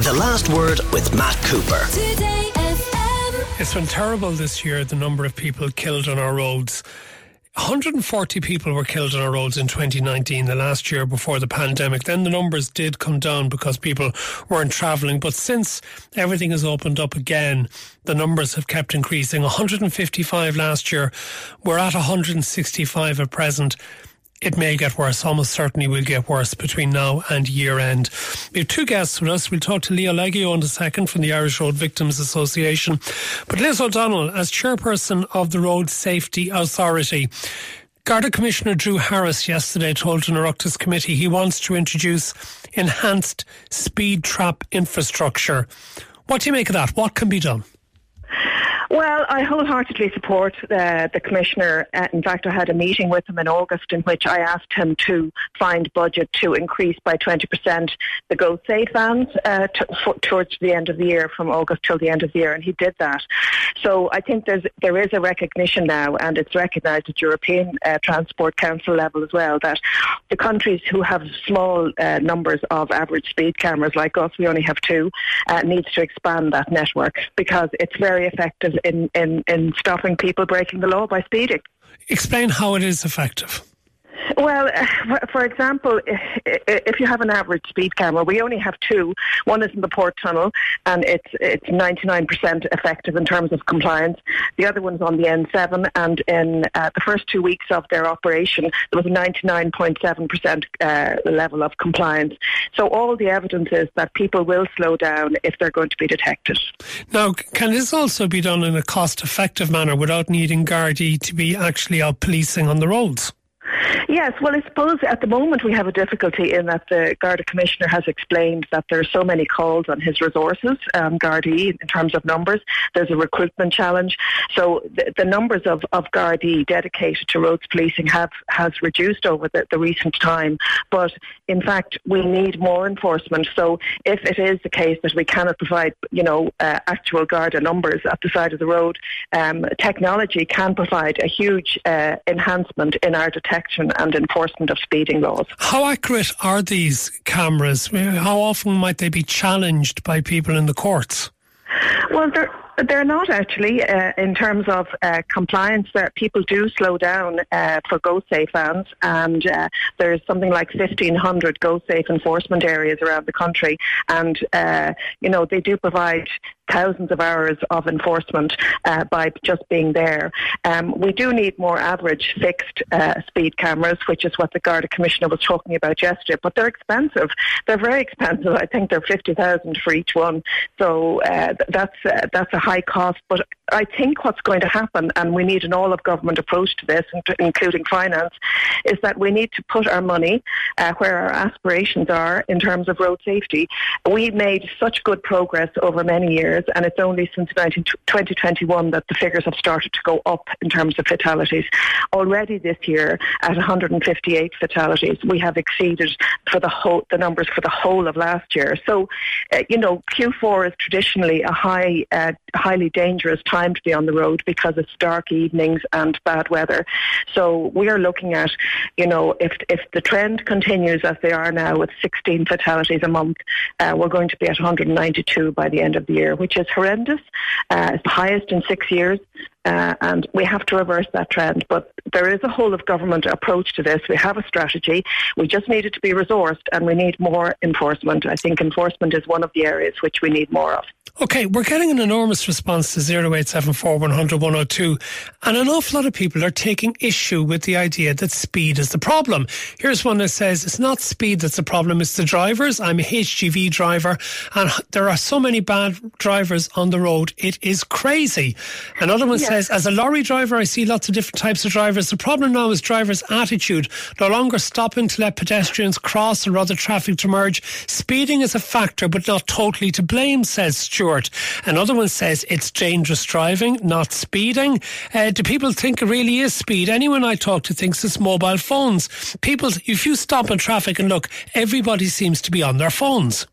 The Last Word with Matt Cooper. It's been terrible this year, the number of people killed on our roads. 140 people were killed on our roads in 2019, the last year before the pandemic. Then the numbers did come down because people weren't travelling. But since everything has opened up again, the numbers have kept increasing. 155 last year. We're at 165 at present it may get worse. Almost certainly will get worse between now and year end. We have two guests with us. We'll talk to Leo Lieghio in a second from the Irish Road Victims Association. But Liz O'Donnell, as chairperson of the Road Safety Authority, Garda Commissioner Drew Harris yesterday told an Oireachtas committee he wants to introduce enhanced speed trap infrastructure. What do you make of that? What can be done? Well, I wholeheartedly support uh, the Commissioner. Uh, in fact, I had a meeting with him in August in which I asked him to find budget to increase by 20% the Go Safe vans uh, towards the end of the year, from August till the end of the year, and he did that. So I think there's, there is a recognition now, and it's recognised at European uh, Transport Council level as well, that the countries who have small uh, numbers of average speed cameras like us, we only have two, uh, needs to expand that network because it's very effective in, in, in stopping people breaking the law by speeding. Explain how it is effective. Well, uh, for example, if you have an average speed camera, we only have two. One is in the port tunnel, and it's it's 99% effective in terms of compliance. The other one's on the N7, and in uh, the first two weeks of their operation, there was a 99.7% uh, level of compliance. So all the evidence is that people will slow down if they're going to be detected. Now, can this also be done in a cost-effective manner without needing Gardaí to be actually out policing on the roads? Yes, well, I suppose at the moment we have a difficulty in that the Garda Commissioner has explained that there are so many calls on his resources, um, Gardaí, in terms of numbers. There's a recruitment challenge. So the, the numbers of, of Gardaí dedicated to roads policing have has reduced over the, the recent time. But in fact, we need more enforcement. So if it is the case that we cannot provide, you know, uh, actual Garda numbers at the side of the road, um, technology can provide a huge uh, enhancement in our detection and enforcement of speeding laws. How accurate are these cameras? How often might they be challenged by people in the courts? Well, they're they're not actually uh, in terms of uh, compliance. That people do slow down uh, for GoSafe vans, and uh, there's something like 1,500 GoSafe enforcement areas around the country, and uh, you know they do provide thousands of hours of enforcement uh, by just being there. Um, we do need more average fixed uh, speed cameras, which is what the Garda Commissioner was talking about yesterday. But they're expensive. They're very expensive. I think they're fifty thousand for each one. So uh, that's uh, that's a high cost. But I think what's going to happen, and we need an all of government approach to this, including finance, is that we need to put our money uh, where our aspirations are in terms of road safety. We made such good progress over many years, and it's only since 19, 2021 that the figures have started to go up in terms of fatalities. Already this year, at 158 fatalities, we have exceeded for the whole the numbers for the whole of last year. So, uh, you know, Q4 is traditionally a high, uh, highly dangerous time time to be on the road because it's dark evenings and bad weather. So we are looking at, you know, if if the trend continues as they are now with 16 fatalities a month, uh, we're going to be at 192 by the end of the year, which is horrendous. Uh, it's the highest in six years. Uh, and we have to reverse that trend. But there is a whole of government approach to this. We have a strategy. We just need it to be resourced and we need more enforcement. I think enforcement is one of the areas which we need more of. Okay, we're getting an enormous response to 0874 100 102, and an awful lot of people are taking issue with the idea that speed is the problem. Here's one that says it's not speed that's the problem, it's the drivers. I'm a HGV driver, and there are so many bad drivers on the road, it is crazy. Another one yes. says, as a lorry driver, I see lots of different types of drivers. The problem now is drivers' attitude, no longer stopping to let pedestrians cross or other traffic to merge. Speeding is a factor, but not totally to blame, says Stuart. Stewart. Another one says it's dangerous driving, not speeding. Uh, do people think it really is speed? Anyone I talk to thinks it's mobile phones. People, if you stop in traffic and look, everybody seems to be on their phones.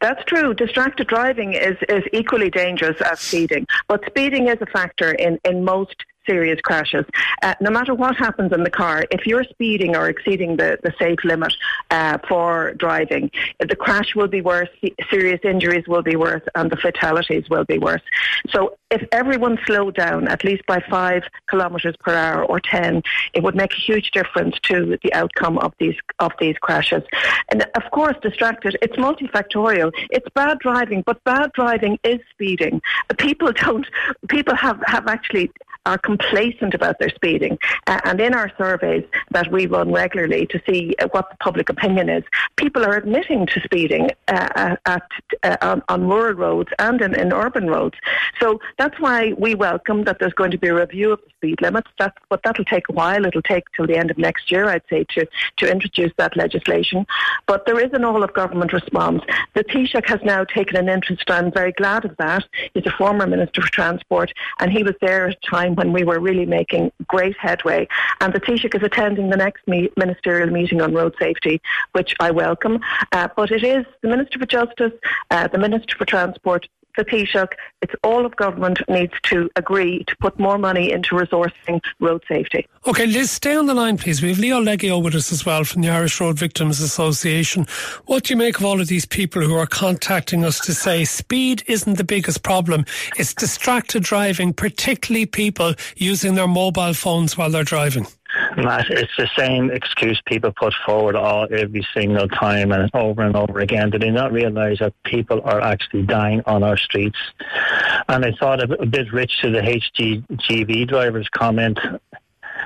That's true. Distracted driving is, is equally dangerous as speeding. But speeding is a factor in, in most serious crashes. Uh, no matter what happens in the car, if you're speeding or exceeding the, the safe limit uh, for driving, the crash will be worse, serious injuries will be worse, and the fatalities will be worse. So if everyone slowed down at least by five kilometres per hour or ten, it would make a huge difference to the outcome of these of these crashes. And of course, distracted. It's multifactorial. It's bad driving, but bad driving is speeding. People don't. People have have actually are complacent about their speeding. Uh, and in our surveys that we run regularly to see uh, what the public opinion is, people are admitting to speeding uh, at, uh, on, on, rural roads and in, in, urban roads. So that's why we welcome that there's going to be a review of the speed limits. That's, but that'll take a while. It'll take till the end of next year, I'd say, to, to introduce that legislation. But there is an all of government response. The Taoiseach has now taken an interest. and I'm very glad of that. He's a former Minister for Transport and he was there at a time when we were really making great headway. And the Taoiseach is attending the next ministerial meeting on road safety, which I welcome. Uh, but it is the Minister for Justice, uh, the Minister for Transport, the Taoiseach, it's all of government needs to agree to put more money into resourcing road safety. Okay, Liz, stay on the line, please. We have Leo Lieghio with us as well from the Irish Road Victims Association. What do you make of all of these people who are contacting us to say speed isn't the biggest problem? It's distracted driving, particularly people using their mobile phones while they're driving. Matt, it's the same excuse people put forward all every single time and over and over again. Do they not realise that people are actually dying on our streets? And I thought a bit rich to the HGV drivers comment.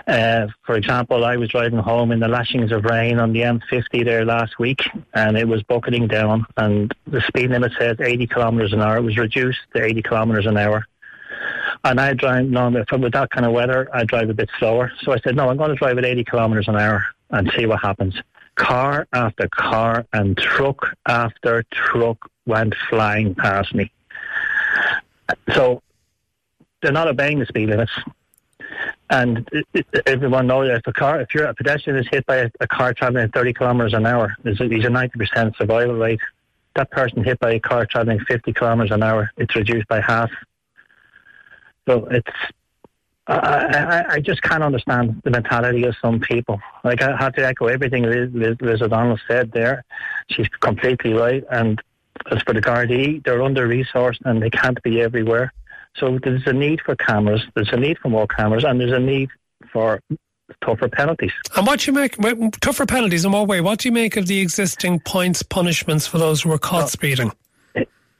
Uh, for example, I was driving home in the lashings of rain on the M50 there last week, and it was bucketing down, and the speed limit says 80 kilometres an hour. It was reduced to 80 kilometres an hour. And I drive normally with that kind of weather, I drive a bit slower. So I said, no, I'm going to drive at 80 kilometres an hour and see what happens. Car after car and truck after truck went flying past me. So they're not obeying the speed limits. And everyone knows that if a car, if you're a pedestrian is hit by a, a car traveling at 30 kilometres an hour, there's a, there's a 90% survival rate. That person hit by a car traveling 50 kilometres an hour, it's reduced by half. So it's I, I, I, just can't understand the mentality of some people. Like I have to echo everything Liz, Liz, Liz O'Donnell said there. She's completely right. And as for the Gardaí, they're under resourced and they can't be everywhere. So there's a need for cameras. There's a need for more cameras, and there's a need for tougher penalties. And what do you make tougher penalties in what way? What do you make of the existing points punishments for those who are caught speeding?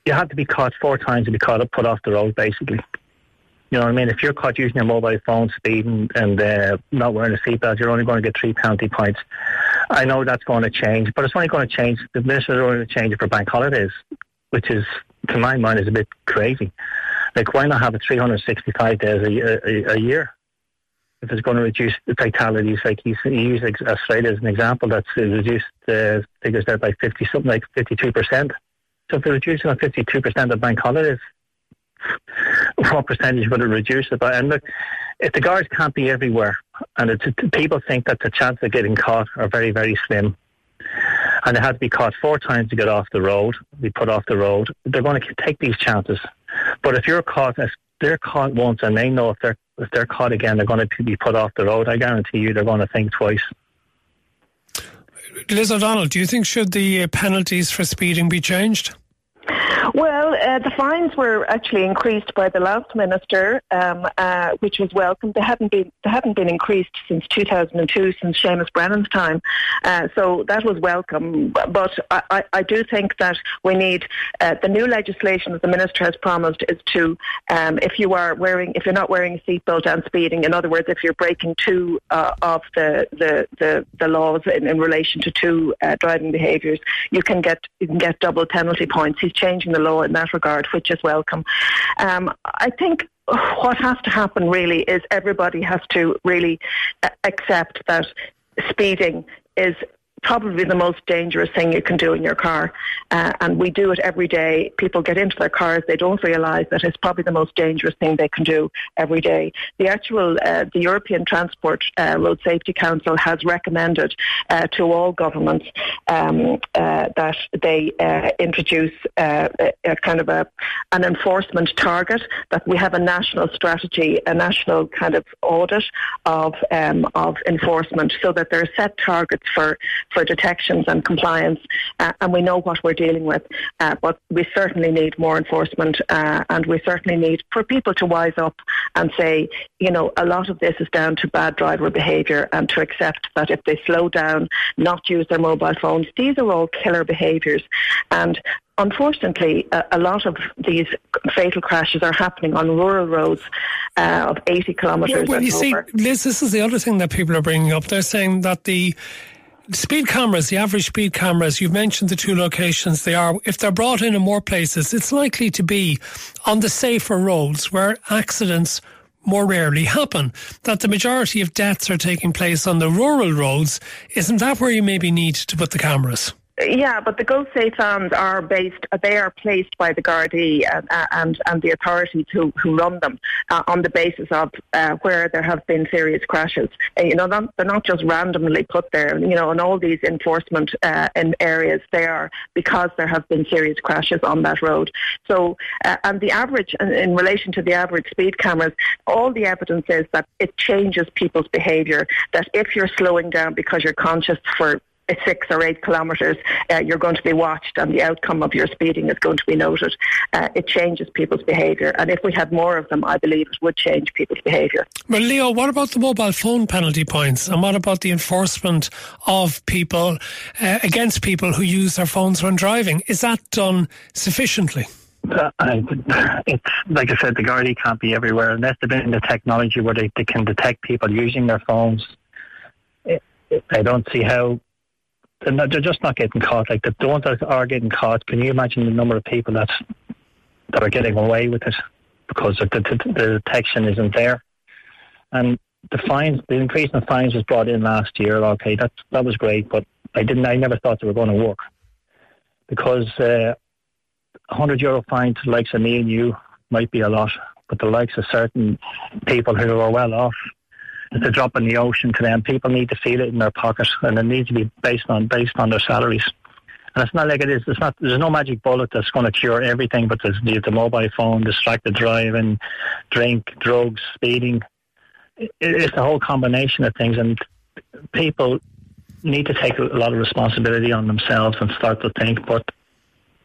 You have to be caught four times to be caught up, put off the road, basically. You know what I mean? If you're caught using your mobile phone speeding and uh, not wearing a seatbelt, you're only going to get three penalty points. I know that's going to change, but it's only going to change. The ministers are going to change it for bank holidays, which is, to my mind, is a bit crazy. Like, why not have it 365 days a, a, a year? If it's going to reduce the fatalities, like he, used Australia as an example, that's reduced the figures there by 50, something like 52%. So if they're reducing on 52% of bank holidays, what percentage would it reduce it by? And look, if the guards can't be everywhere, and people think that the chance of getting caught are very, very slim, and they have to be caught four times to get off the road, be put off the road, they're going to take these chances. But if you're caught, if they're caught once and they know if they're if they're caught again, they're going to be put off the road. I guarantee you, they're going to think twice. Liz O'Donnell, do you think should the uh, penalties for speeding be changed? Well, uh, the fines were actually increased by the last minister, um, uh, which was welcome. They hadn't been they hadn't been increased since 2002, since Seamus Brennan's time. Uh, so that was welcome. But I, I, I do think that we need uh, the new legislation that the minister has promised is to, um, if you are wearing, if you're not wearing a seatbelt and speeding, in other words, if you're breaking two uh, of the, the, the, the laws in, in relation to two uh, driving behaviours, you can get you can get double penalty points. He's changing the law in that regard, which is welcome. Um, I think what has to happen really is everybody has to really accept that speeding is probably the most dangerous thing you can do in your car. Uh, and we do it every day. People get into their cars, they don't realise that it's probably the most dangerous thing they can do every day. The actual, uh, the European Transport uh, Road Safety Council has recommended uh, to all governments um, uh, that they uh, introduce a, a, kind of a, an enforcement target, that we have a national strategy, a national kind of audit of, um, of enforcement so that there are set targets for for detections and compliance, uh, and we know what we're dealing with. Uh, but we certainly need more enforcement, uh, and we certainly need for people to wise up and say, you know, a lot of this is down to bad driver behaviour, and to accept that if they slow down, not use their mobile phones, these are all killer behaviours, and unfortunately, a, lot of these fatal crashes are happening on rural roads uh, of 80 kilometres. Well, well you see, Liz, this is the other thing that people are bringing up. They're saying that the speed cameras, the average speed cameras, you've mentioned the two locations they are. If they're brought in in more places, it's likely to be on the safer roads where accidents more rarely happen. That the majority of deaths are taking place on the rural roads. Isn't that where you maybe need to put the cameras? Yeah, but the GoSafe vans are based, they are placed by the Gardaí and, and, and the authorities who, who run them uh, on the basis of uh, where there have been serious crashes. Uh, you know, they're not just randomly put there. You know, in all these enforcement uh, in areas, they are because there have been serious crashes on that road. So, uh, and the average, in relation to the average speed cameras, all the evidence is that it changes people's behaviour. That if you're slowing down because you're conscious for six or eight kilometres, uh, you're going to be watched and the outcome of your speeding is going to be noted. Uh, it changes people's behaviour. And if we had more of them, I believe it would change people's behaviour. Well, Leo, what about the mobile phone penalty points? And what about the enforcement of people uh, against people who use their phones when driving? Is that done sufficiently? Uh, it's like I said, the Gardaí can't be everywhere unless they've been in the technology where they, they can detect people using their phones. I don't see how they're, not, they're just not getting caught. Like the, ones that are getting caught, can you imagine the number of people that that are getting away with it because the, the, the detection isn't there? And the fines, the increase in the fines was brought in last year. Okay, that that was great, but I didn't. I never thought they were going to work because uh, a hundred euro fine to the likes of me and you might be a lot, but the likes of certain people who are well off it's a drop in the ocean to them. People need to feel it in their pocket, and it needs to be based on based on their salaries. And it's not like it is. It's not. There's no magic bullet that's going to cure everything. But there's the, the mobile phone, distracted driving, drink, drugs, speeding. It, it's a whole combination of things, and people need to take a lot of responsibility on themselves and start to think. But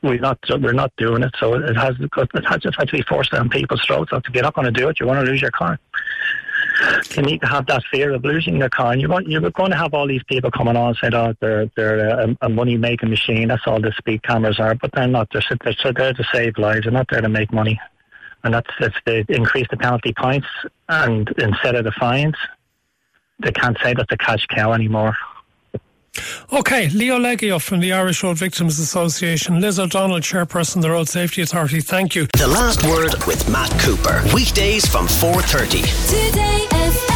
we're not we're not doing it. So it has it has just had to be forced down people's throats. If you're not going to do it, you want to lose your car you need to have that fear of losing your car. And you're going, you're going to have all these people coming on and saying, oh, they're, they're a, a money making machine. That's all the speed cameras are. But they're not. They're, they're there to save lives. They're not there to make money. And that's if they increase the penalty points and instead of the fines, they can't say that's a cash cow anymore. Okay, Leo Lieghio from the Irish Road Victims Association, Liz O'Donnell, Chairperson of the Road Safety Authority, thank you. The Last Word with Matt Cooper, weekdays from 4.30. Today FM.